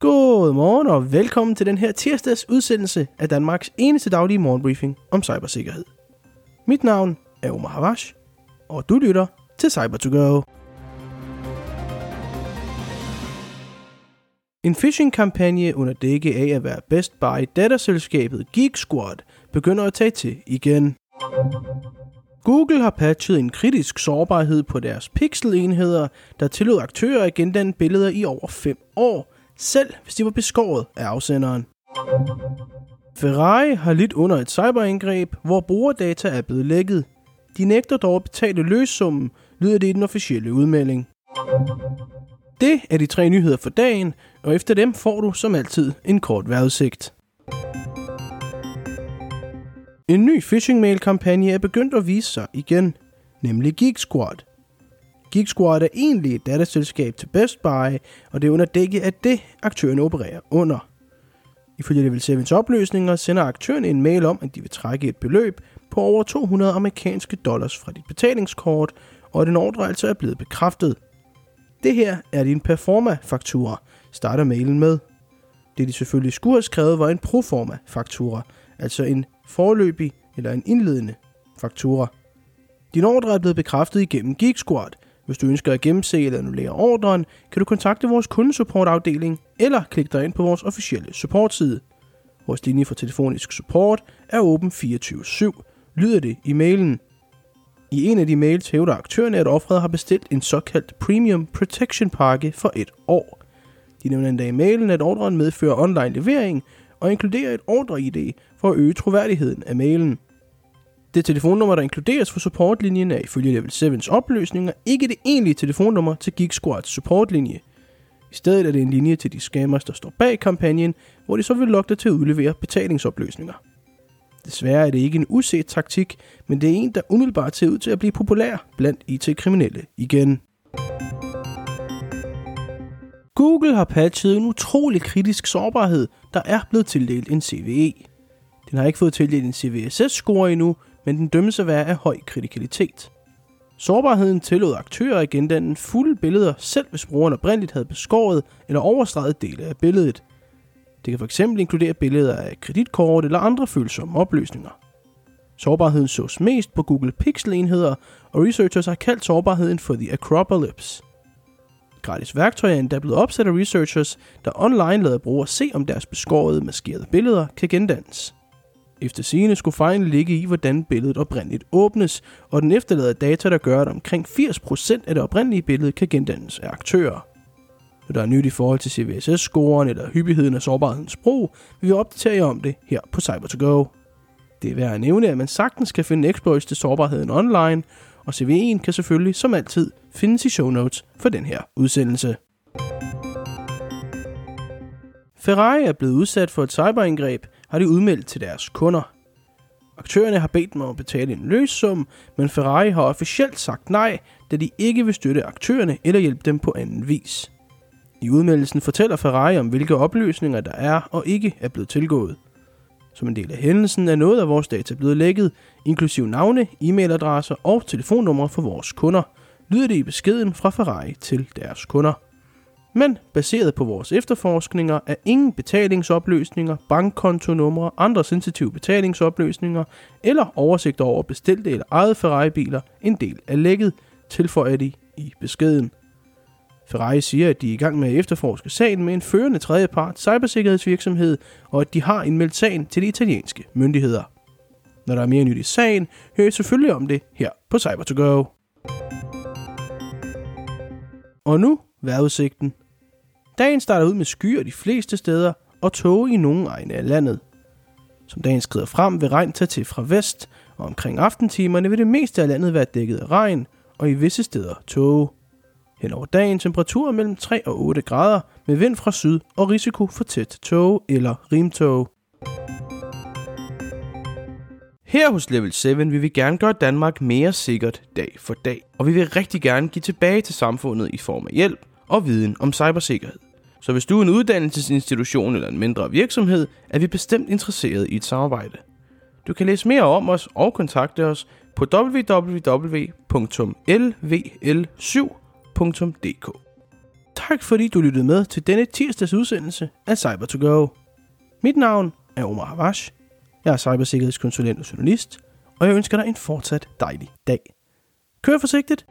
God morgen og velkommen til den her tirsdags udsendelse af Danmarks eneste daglige morgenbriefing om cybersikkerhed. Mit navn er Omar Havash, og du lytter til cyber to go En phishing-kampagne under dække af at være Best Buy datterselskabet Geek Squad begynder at tage til igen. Google har patchet en kritisk sårbarhed på deres pixelenheder, der tillod aktører at gendanne billeder i over 5 år, selv hvis de var beskåret af afsenderen. Ferrari har lidt under et cyberangreb, hvor brugerdata er blevet lækket. De nægter dog at betale løssummen, lyder det i den officielle udmelding. Det er de tre nyheder for dagen, og efter dem får du som altid en kort vejrudsigt. En ny phishing-mail-kampagne er begyndt at vise sig igen, nemlig Geek Squad. Geek Squad er egentlig et datterselskab til Best Buy, og det er under dække af det, aktøren opererer under. Ifølge Level 7's opløsninger sender aktøren en mail om, at de vil trække et beløb på over 200 amerikanske dollars fra dit betalingskort, og at en ordre altså er blevet bekræftet. Det her er din performa-faktura, starter mailen med. Det de selvfølgelig skulle have skrevet var en proforma-faktura, altså en forløbig eller en indledende faktura. Din ordre er blevet bekræftet igennem Geek Squad. Hvis du ønsker at gennemse eller annullere ordren, kan du kontakte vores kundesupportafdeling eller klikke dig ind på vores officielle supportside. Vores linje for telefonisk support er åben 24-7, lyder det i mailen. I en af de mails hævder aktørerne, at offeret har bestilt en såkaldt Premium Protection pakke for et år. De nævner endda i mailen, at ordren medfører online levering og inkluderer et ordre-ID for at øge troværdigheden af mailen. Det telefonnummer, der inkluderes for supportlinjen, er ifølge Level 7's opløsninger ikke det egentlige telefonnummer til Geek Squads supportlinje. I stedet er det en linje til de scammers, der står bag kampagnen, hvor de så vil lokke dig til at udlevere betalingsopløsninger. Desværre er det ikke en uset taktik, men det er en, der umiddelbart ser ud til at blive populær blandt IT-kriminelle igen. Google har patchet en utrolig kritisk sårbarhed, der er blevet tildelt en CVE. Den har ikke fået tildelt en CVSS-score endnu, men den dømmes at være af høj kritikalitet. Sårbarheden tillod aktører at gendanne fulde billeder, selv hvis brugeren oprindeligt havde beskåret eller overstreget dele af billedet. Det kan fx inkludere billeder af kreditkort eller andre følsomme opløsninger. Sårbarheden sås mest på Google Pixel-enheder, og researchers har kaldt sårbarheden for The Acropolis. Gratis værktøj er endda blevet opsat af researchers, der online lader brugere se, om deres beskårede, maskerede billeder kan gendannes. Efter sigende skulle fejlen ligge i, hvordan billedet oprindeligt åbnes, og den efterlader data, der gør, at omkring 80% af det oprindelige billede kan gendannes af aktører. Når der er nyt i forhold til CVSS-scoren eller hyppigheden af sårbarhedens brug, vil vi opdatere jer om det her på Cyber2Go. Det er værd at nævne, at man sagtens kan finde exploits til sårbarheden online, og CVE'en kan selvfølgelig som altid findes i show notes for den her udsendelse. Ferrari er blevet udsat for et cyberangreb, har de udmeldt til deres kunder. Aktørerne har bedt dem om at betale en løssum, men Ferrari har officielt sagt nej, da de ikke vil støtte aktørerne eller hjælpe dem på anden vis. I udmeldelsen fortæller Ferrari om, hvilke oplysninger der er og ikke er blevet tilgået. Som en del af hændelsen er noget af vores data blevet lækket, inklusiv navne, e-mailadresser og telefonnumre for vores kunder, lyder det i beskeden fra Ferrari til deres kunder. Men baseret på vores efterforskninger er ingen betalingsopløsninger, bankkontonumre, andre sensitive betalingsopløsninger eller oversigter over bestilte eller eget Ferrari-biler en del af lækket, tilføjer de i beskeden. Ferrari siger, at de er i gang med at efterforske sagen med en førende tredjepart cybersikkerhedsvirksomhed, og at de har indmeldt sagen til de italienske myndigheder. Når der er mere nyt i sagen, hører I selvfølgelig om det her på Cyber2Go. Og nu vejrudsigten. Dagen starter ud med skyer de fleste steder og tåge i nogle egne af landet. Som dagen skrider frem vil regn tage til fra vest, og omkring aftentimerne vil det meste af landet være dækket af regn, og i visse steder tåge. Hen over dagen temperaturer mellem 3 og 8 grader med vind fra syd og risiko for tæt tåge eller rimtåge. Her hos Level 7 vil vi gerne gøre Danmark mere sikkert dag for dag, og vi vil rigtig gerne give tilbage til samfundet i form af hjælp og viden om cybersikkerhed. Så hvis du er en uddannelsesinstitution eller en mindre virksomhed, er vi bestemt interesseret i et samarbejde. Du kan læse mere om os og kontakte os på www.lvl7.dk. Tak fordi du lyttede med til denne tirsdags udsendelse af cyber to go Mit navn er Omar Havash. Jeg er cybersikkerhedskonsulent og journalist, og jeg ønsker dig en fortsat dejlig dag. Kør forsigtigt,